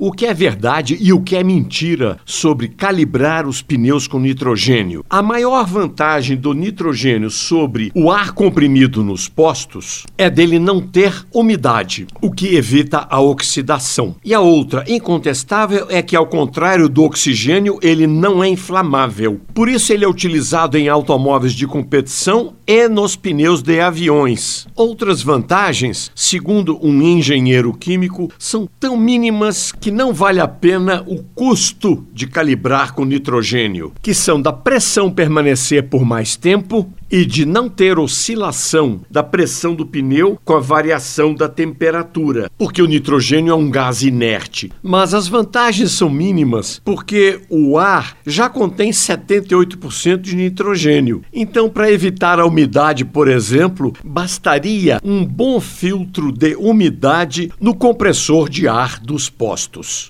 O que é verdade e o que é mentira sobre calibrar os pneus com nitrogênio? A maior vantagem do nitrogênio sobre o ar comprimido nos postos é dele não ter umidade, o que evita a oxidação. E a outra incontestável é que, ao contrário do oxigênio, ele não é inflamável. Por isso, ele é utilizado em automóveis de competição e nos pneus de aviões. Outras vantagens, segundo um engenheiro químico, são tão mínimas que não vale a pena o custo de calibrar com nitrogênio, que são da pressão permanecer por mais tempo e de não ter oscilação da pressão do pneu com a variação da temperatura, porque o nitrogênio é um gás inerte. Mas as vantagens são mínimas porque o ar já contém 78% de nitrogênio. Então, para evitar a umidade, por exemplo, bastaria um bom filtro de umidade no compressor de ar dos postos.